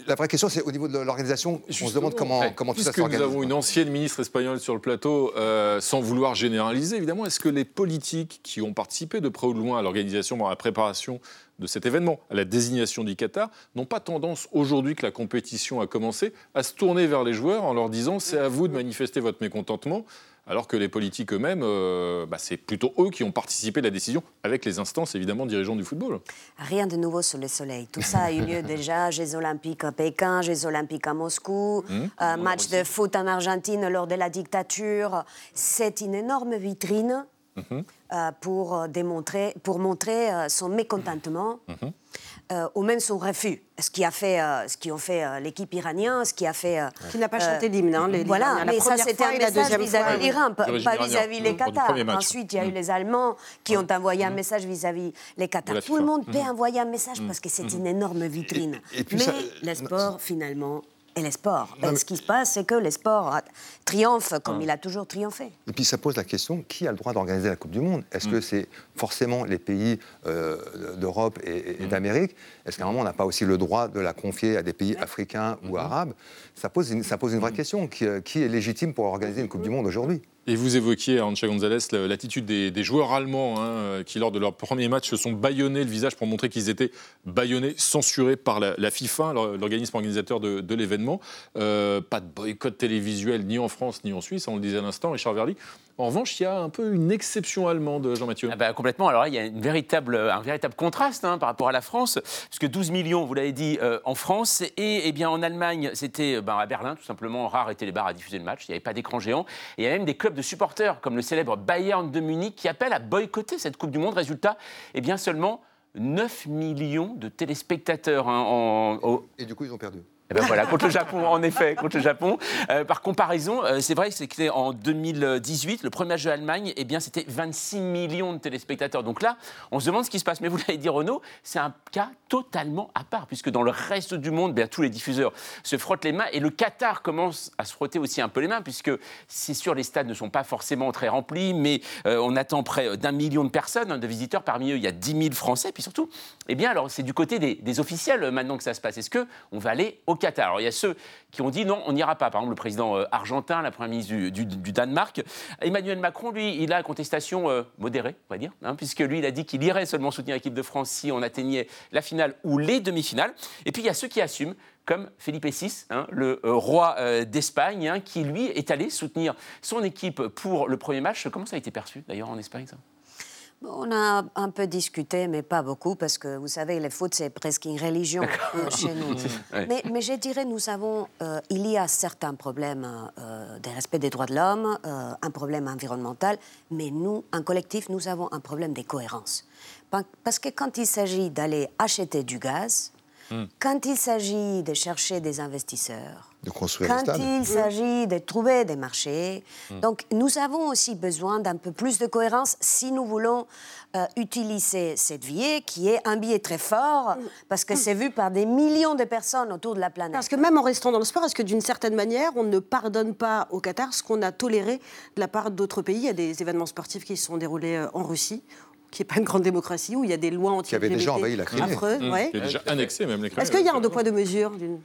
la vraie question, c'est au niveau de l'organisation, on se demande comment, comment tout ça s'organise. Nous avons une ancienne ministre espagnole sur le plateau, euh, sans vouloir généraliser, évidemment. Est-ce que les politiques qui ont participé de près ou de loin à l'organisation, à la préparation de cet événement, à la désignation du Qatar, n'ont pas tendance, aujourd'hui que la compétition a commencé, à se tourner vers les joueurs en leur disant c'est à vous de manifester votre mécontentement alors que les politiques eux-mêmes, euh, bah, c'est plutôt eux qui ont participé à la décision, avec les instances évidemment dirigeants du football. Rien de nouveau sous le soleil. Tout ça a eu lieu *laughs* déjà, Jeux olympiques à Pékin, Jeux olympiques à Moscou, mmh. euh, match de foot en Argentine lors de la dictature. C'est une énorme vitrine mmh. euh, pour, démontrer, pour montrer son mécontentement. Mmh euh, ou même son refus. Ce qui a fait, euh, ce qui ont fait euh, l'équipe iranienne, ce qui a fait. Euh, qui n'a pas chanté l'hymne, hein, les, Voilà, mais ça c'était un message vis-à-vis l'Iran, pas vis-à-vis les Qatars. Ensuite, il y a eu mm. les Allemands qui ont envoyé un mm. message vis-à-vis les Qatars. Tout le monde peut mm. envoyer un message parce que c'est une énorme vitrine. mais le sport, finalement, et les sports. Ce qui se passe, c'est que les sports triomphent comme ah. il a toujours triomphé. Et puis ça pose la question qui a le droit d'organiser la Coupe du Monde? Est-ce que mm. c'est forcément les pays euh, d'Europe et, mm. d'Amérique? Est-ce qu'à un moment on n'a pas aussi le droit de la confier à des pays africains ou mm-hmm. arabes? Ça pose, une, ça pose une vraie question. Qui, euh, qui, est légitime pour organiser une Coupe du Monde aujourd'hui? Et vous évoquiez, Ancha González, l'attitude des, joueurs allemands hein, qui, lors de leur premier match, se sont baillonnés le visage pour montrer qu'ils étaient baillonnés, censurés par la, FIFA, l'organisme organisateur de, l'événement. Euh, pas de boycott télévisuel ni en France ni en Suisse, on le disait à l'instant, Richard Verly. En revanche, il y a un peu une exception allemande, Jean-Mathieu. Ah bah, complètement. Alors là, il y a une véritable, un véritable contraste hein, par rapport à la France, puisque 12 millions, vous l'avez dit, euh, en France, et eh bien, en Allemagne, c'était ben, à Berlin, tout simplement, rare étaient les bars à diffuser le match, il n'y avait pas d'écran géant. Et il y a même des clubs de supporters, comme le célèbre Bayern de Munich, qui appellent à boycotter cette Coupe du Monde. Résultat, eh bien, seulement 9 millions de téléspectateurs. Hein, et du coup, ils ont perdu. Eh ben voilà, contre le *laughs* Japon, en effet, contre le Japon. Euh, par comparaison, euh, c'est vrai que c'était en 2018, le premier match de l'Allemagne, eh bien, c'était 26 millions de téléspectateurs. Donc là, on se demande ce qui se passe. Mais vous l'avez dit, Renaud, c'est un cas totalement à part, puisque dans le reste du monde, bien, tous les diffuseurs se frottent les mains et le Qatar commence à se frotter aussi un peu les mains, puisque c'est sûr, les stades ne sont pas forcément très remplis, mais euh, on attend près d'un million de personnes, hein, de visiteurs. Parmi eux, il y a 10 000 Français. Puis surtout, eh bien, alors, c'est du côté des, des officiels maintenant que ça se passe. Est-ce qu'on va aller au Alors il y a ceux qui ont dit non, on n'ira pas. Par exemple, le président euh, argentin, la première ministre du, Danemark. Emmanuel Macron, lui, il a contestation euh, modérée, on va dire, hein, puisque lui, il a dit qu'il irait seulement soutenir l'équipe de France si on atteignait la finale ou les demi-finales. Et puis il y a ceux qui assument comme Felipe VI, hein, le euh, roi d'Espagne, hein, qui lui est allé soutenir son équipe pour le premier match. Comment ça a été perçu d'ailleurs en Espagne ça? On a un peu discuté, mais pas beaucoup, parce que vous savez, le foot, c'est presque une religion euh, chez nous. *laughs* Ouais. mais, mais je dirais, nous avons, euh, il y a certains problèmes euh, de respect des droits de l'homme, un problème environnemental, mais nous, en collectif, nous avons un problème de cohérence. Pa- Parce que quand il s'agit d'aller acheter du gaz, quand il s'agit de chercher des investisseurs, De construire quand il s'agit de trouver des marchés. Mm. Donc, nous avons aussi besoin d'un peu plus de cohérence si nous voulons euh, utiliser cette billet qui est un billet très fort parce que c'est vu par des millions de personnes autour de la planète. Parce que même en restant dans le sport, est-ce que d'une certaine manière, on ne pardonne pas au Qatar ce qu'on a toléré de la part d'autres pays? Il y a des événements sportifs qui se sont déroulés euh, en Russie, qui n'est pas une grande démocratie, où il y a des lois anti Qui avait déjà envahi la Crimée. affreux, Mmh. ouais. Qui a déjà annexé même les Est-ce qu'il y a un deux poids deux mesures d'une-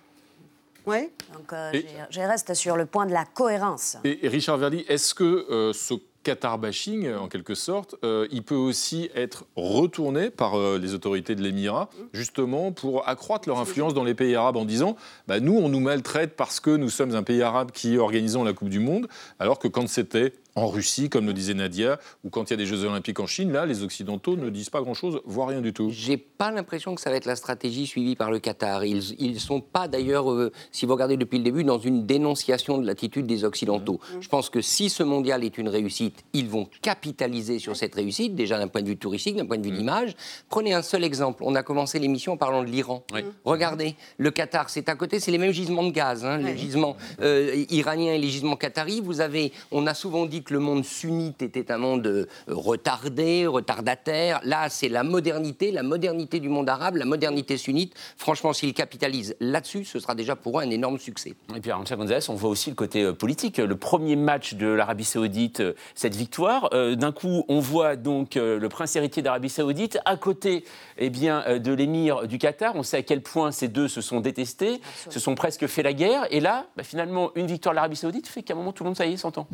Ouais. Donc, euh, Et- je- reste sur le point de la cohérence. Et, et Richard Verly, est-ce que euh, ce Qatar bashing, en quelque sorte, euh, il peut aussi être retourné par euh, les autorités de l'Émirat, justement pour accroître leur influence dans les pays arabes en disant bah, nous, on nous maltraite parce que nous sommes un pays arabe qui organisons la Coupe du Monde, alors que quand c'était en Russie, comme le disait Nadia, ou quand il y a des Jeux Olympiques en Chine, là, les Occidentaux ne disent pas grand-chose, voire rien du tout. J'ai pas l'impression que ça va être la stratégie suivie par le Qatar. Ils ils sont pas d'ailleurs, euh, si vous regardez depuis le début, dans une dénonciation de l'attitude des Occidentaux. Je pense que si ce mondial est une réussite, ils vont capitaliser sur cette réussite, déjà d'un point de vue touristique, d'un point de vue d'image. Prenez un seul exemple. On a commencé l'émission en parlant de l'Iran. Regardez, le Qatar, c'est à côté, c'est les mêmes gisements de gaz, hein, les gisements euh, iraniens et les gisements qataris. Vous avez, on a souvent dit que le monde sunnite était un monde euh, retardé, retardataire. Là, c'est la modernité, la modernité du monde arabe, la modernité sunnite. Franchement, s'ils capitalisent là-dessus, ce sera déjà pour eux un énorme succès. Et puis, Arantxa Gonzalez, on voit aussi le côté euh, politique. Le premier match de l'Arabie Saoudite, euh, cette victoire, euh, d'un coup, on voit donc le prince héritier d'Arabie Saoudite à côté eh bien, de l'émir du Qatar. On sait à quel point ces deux se sont détestés, se sont presque fait la guerre. Et là, bah, finalement, une victoire de l'Arabie Saoudite fait qu'à un moment, tout le monde, ça y est, s'entend.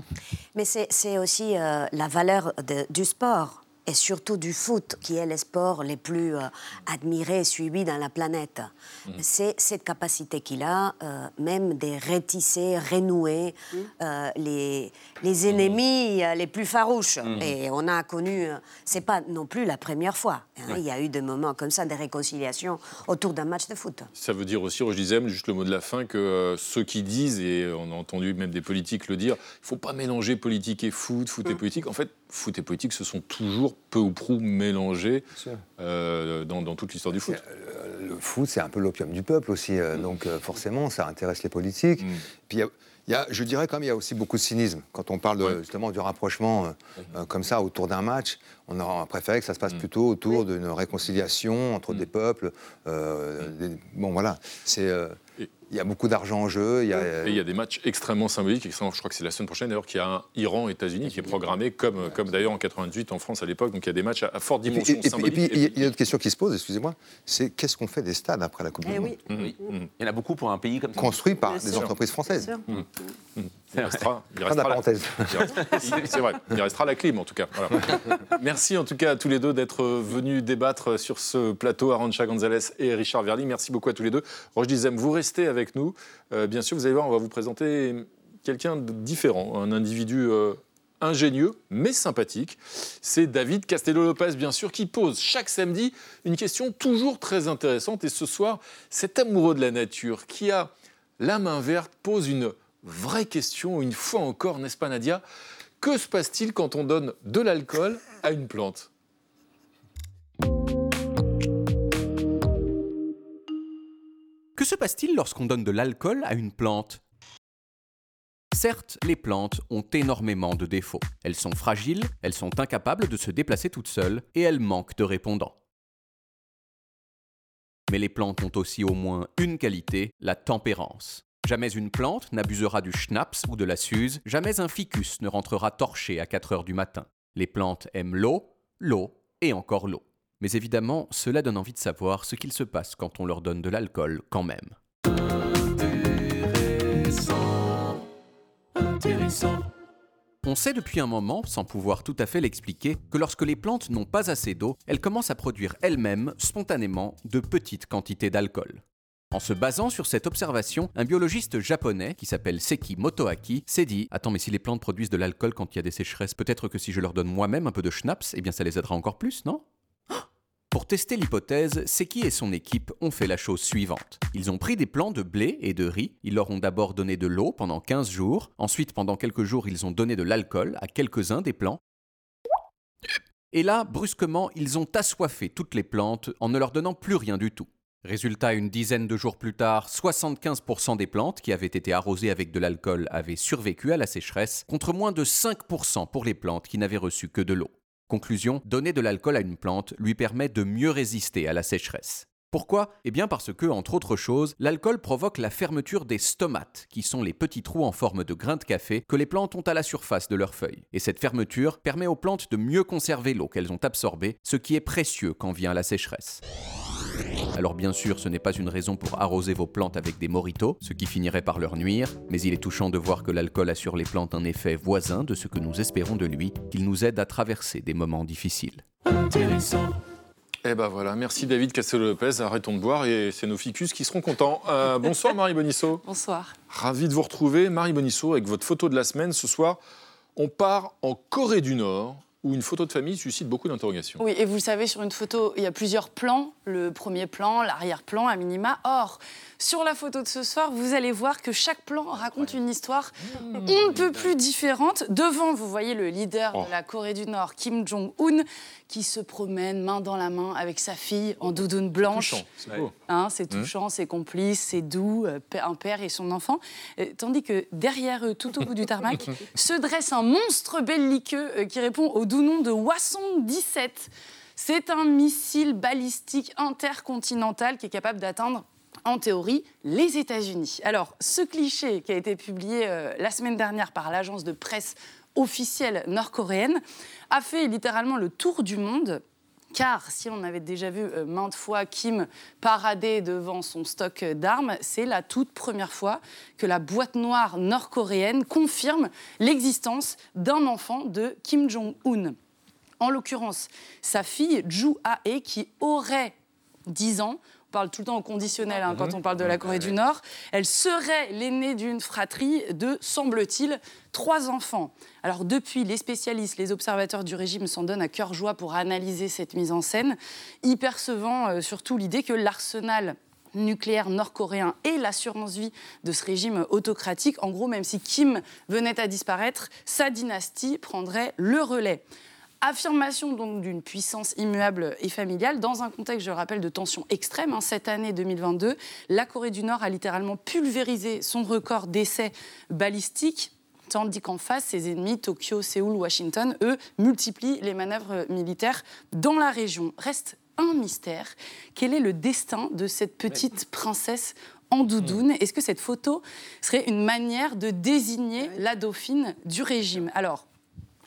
Mais c'est c'est aussi euh, la valeur du sport et surtout du foot, qui est le sport le plus euh, admiré et suivi dans la planète. C'est cette capacité qu'il a, euh, même de retisser, renouer euh, les, les ennemis euh, les plus farouches. Et on a connu, c'est pas non plus la première fois. hein. Il y a eu des moments comme ça, des réconciliations autour d'un match de foot. Ça veut dire aussi, Roger Dizem, juste le mot de la fin, que euh, ceux qui disent, et on a entendu même des politiques le dire, il ne faut pas mélanger politique et foot, foot et politique. En fait, foot et politique se sont toujours peu ou prou mélangés euh, dans, dans toute l'histoire du foot. le foot, c'est un peu l'opium du peuple aussi. euh, Donc euh, forcément, ça intéresse les politiques. Puis il y a- il y a- je dirais quand même, il y a aussi beaucoup de cynisme. Quand on parle de- justement du rapprochement euh, euh, comme ça autour d'un match, on aurait préféré que ça se passe plutôt autour d'une réconciliation entre des peuples. euh, des- bon voilà, c'est. euh, il y a beaucoup d'argent en jeu. Il y a, Et il y a des matchs extrêmement symboliques. extrêmement- je crois que c'est la semaine prochaine d'ailleurs qu'il y a un Iran-États-Unis qui est programmé comme, comme d'ailleurs en 98 en France à l'époque. Donc il y a des matchs à, à forte Et puis, dimension et puis- et symbolique. puis, il y a- il y a une autre question qui se pose, excusez-moi, c'est qu'est-ce qu'on fait des stades après la Coupe Eh du Monde Oui. Il y en a beaucoup pour un pays comme ça. Construits par Bien des sûr. entreprises françaises. Bien sûr. Mm. Il restera, il Fin de restera la parenthèse. *laughs* il restera- il- C'est vrai, il restera la clim en tout cas. Voilà. Merci *laughs* en tout cas à tous les deux d'être venus débattre sur ce plateau, Arancha Gonzalez et Richard Verly. Merci beaucoup à tous les deux. Roche Dizem, vous restez avec nous. Euh, bien sûr, vous allez voir, on va vous présenter quelqu'un de différent, un individu euh, ingénieux mais sympathique. C'est David Castello-Lopez, bien sûr, qui pose chaque samedi une question toujours très intéressante. Et ce soir, cet amoureux de la nature qui a la main verte pose une vraie question, une fois encore, n'est-ce pas Nadia? Que se passe-t-il quand on donne de l'alcool à une plante? Que se passe-t-il lorsqu'on donne de l'alcool à une plante? Certes, les plantes ont énormément de défauts. Elles sont fragiles, elles sont incapables de se déplacer toutes seules et elles manquent de répondants. Mais les plantes ont aussi au moins une qualité, la tempérance. Jamais une plante n'abusera du schnapps ou de la suze, jamais un ficus ne rentrera torché à 4 heures du matin. Les plantes aiment l'eau, l'eau et encore l'eau. Mais évidemment, cela donne envie de savoir ce qu'il se passe quand on leur donne de l'alcool quand même. On sait depuis un moment, sans pouvoir tout à fait l'expliquer, que lorsque les plantes n'ont pas assez d'eau, elles commencent à produire elles-mêmes, spontanément, de petites quantités d'alcool. En se basant sur cette observation, un biologiste japonais qui s'appelle Seki Motoaki s'est dit Attends, mais si les plantes produisent de l'alcool quand il y a des sécheresses, peut-être que si je leur donne moi-même un peu de schnapps, eh bien ça les aidera encore plus, non? Pour tester l'hypothèse, Seki et son équipe ont fait la chose suivante. Ils ont pris des plants de blé et de riz, ils leur ont d'abord donné de l'eau pendant 15 jours, ensuite pendant quelques jours ils ont donné de l'alcool à quelques-uns des plants, et là, brusquement, ils ont assoiffé toutes les plantes en ne leur donnant plus rien du tout. Résultat, une dizaine de jours plus tard, 75% des plantes qui avaient été arrosées avec de l'alcool avaient survécu à la sécheresse, contre moins de 5% pour les plantes qui n'avaient reçu que de l'eau. Conclusion, donner de l'alcool à une plante lui permet de mieux résister à la sécheresse. Pourquoi? Eh bien parce que, entre autres choses, l'alcool provoque la fermeture des stomates, qui sont les petits trous en forme de grains de café que les plantes ont à la surface de leurs feuilles. Et cette fermeture permet aux plantes de mieux conserver l'eau qu'elles ont absorbée, ce qui est précieux quand vient la sécheresse. Alors bien sûr, ce n'est pas une raison pour arroser vos plantes avec des moritos, ce qui finirait par leur nuire, mais il est touchant de voir que l'alcool a sur les plantes un effet voisin de ce que nous espérons de lui, qu'il nous aide à traverser des moments difficiles. Intéressant. Eh ben voilà, merci David Castello-Lopez. Arrêtons de boire et c'est nos ficus qui seront contents. Euh, *laughs* bonsoir Marie Bonisso. Bonsoir. Ravi de vous retrouver. Marie Bonisso, avec votre photo de la semaine ce soir, on part en Corée du Nord où une photo de famille suscite beaucoup d'interrogations. Oui, et vous le savez, sur une photo, il y a plusieurs plans. Le premier plan, l'arrière-plan, à minima. Or, sur la photo de ce soir, vous allez voir que chaque plan raconte une histoire Mmh. on ne peut plus différente. Devant, vous voyez le leader Oh. de la Corée du Nord, Kim Jong-un, qui se promène main dans la main avec sa fille en doudoune blanche. touchant, c'est beau. Hein, c'est Mmh. touchant, c'est complice, c'est doux, euh, un père et son enfant. Euh, tandis que derrière eux, tout au bout du tarmac, *laughs* se dresse un monstre belliqueux euh, qui répond au doux nom de Wasson 17. C'est un missile balistique intercontinental qui est capable d'atteindre en théorie, les États-Unis. Alors, ce cliché qui a été publié euh, la semaine dernière par l'agence de presse officielle nord-coréenne a fait littéralement le tour du monde. Car si on avait déjà vu euh, maintes fois Kim parader devant son stock d'armes, c'est la toute première fois que la boîte noire nord-coréenne confirme l'existence d'un enfant de Kim Jong-un. En l'occurrence, sa fille Ju Ae, qui aurait 10 ans, parle tout le temps au conditionnel hein, quand on parle de la Corée du Nord, elle serait l'aînée d'une fratrie de, semble-t-il, trois enfants. Alors depuis, les spécialistes, les observateurs du régime s'en donnent à cœur joie pour analyser cette mise en scène, y percevant euh, surtout l'idée que l'arsenal nucléaire nord-coréen et l'assurance vie de ce régime autocratique, en gros, même si Kim venait à disparaître, sa dynastie prendrait le relais. Affirmation donc d'une puissance immuable et familiale dans un contexte, je le rappelle, de tensions extrêmes. hein. Cette année 2022, la Corée du Nord a littéralement pulvérisé son record d'essais balistiques. Tandis qu'en face, ses ennemis, Tokyo, Séoul, Washington, eux, multiplient les manœuvres militaires dans la région. Reste un mystère. Quel est le destin de cette petite princesse en doudoune Est-ce que cette photo serait une manière de désigner la dauphine du régime? Alors,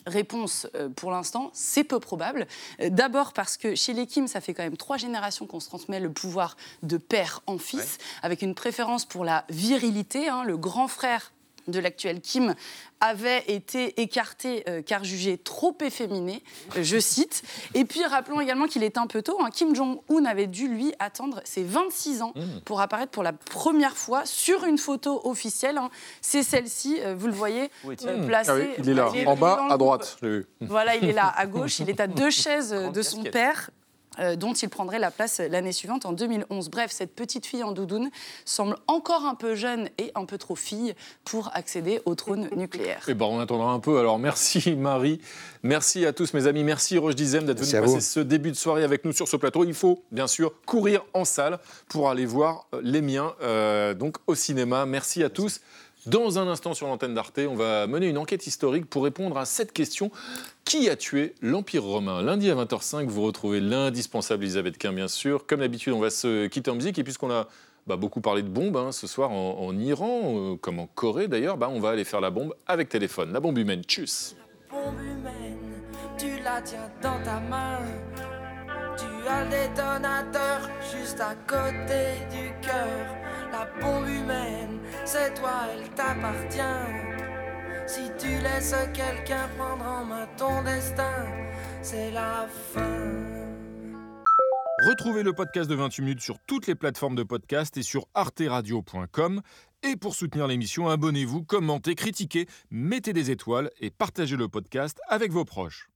Réponse euh, pour l'instant, c'est peu probable. Euh, D'abord parce que chez les Kim, ça fait quand même trois générations qu'on se transmet le pouvoir de père en fils, avec une préférence pour la virilité. hein. Le grand frère de l'actuel Kim avait été écarté euh, car jugé trop efféminé, euh, je cite. Et puis rappelons également qu'il est un peu tôt. hein. Kim Jong-un avait dû lui attendre ses 26 ans pour apparaître pour la première fois sur une photo officielle. hein. C'est celle-ci, euh, vous le voyez, euh, placée. Ah oui, il est là, en dans bas, le à droite. je l'ai vu. voilà, il est là à *laughs* gauche. Il est à deux chaises de son casquette. père. Euh, dont il prendrait la place l'année suivante, en 2011. Bref, cette petite fille en doudoune semble encore un peu jeune et un peu trop fille pour accéder au trône *laughs* nucléaire. Eh ben, on attendra un peu. Alors, merci Marie. Merci à tous mes amis. Merci Roche Dizem d'être venu passer vous. ce début de soirée avec nous sur ce plateau. Il faut bien sûr courir en salle pour aller voir euh, les miens euh, donc au cinéma. Merci à tous. Dans un instant sur l'antenne d'Arte, on va mener une enquête historique pour répondre à cette question. Qui a tué l'Empire romain? Lundi à 20h05, vous retrouvez l'indispensable Elisabeth Quint, bien sûr. Comme d'habitude, on va se quitter en musique. Et puisqu'on a bah, beaucoup parlé de bombes hein, ce soir en, Iran, euh, comme en Corée d'ailleurs, bah, on va aller faire la bombe avec téléphone. La bombe humaine. Tchuss bombe humaine, tu la tiens dans ta main. Tu as le détonateur juste à côté du cœur. La bombe humaine, c'est toi, elle t'appartient. Si tu laisses quelqu'un prendre en main ton destin, c'est la fin. Retrouvez le podcast de 28 minutes sur toutes les plateformes de podcast et sur arteradio.com. Et pour soutenir l'émission, abonnez-vous, commentez, critiquez, mettez des étoiles et partagez le podcast avec vos proches.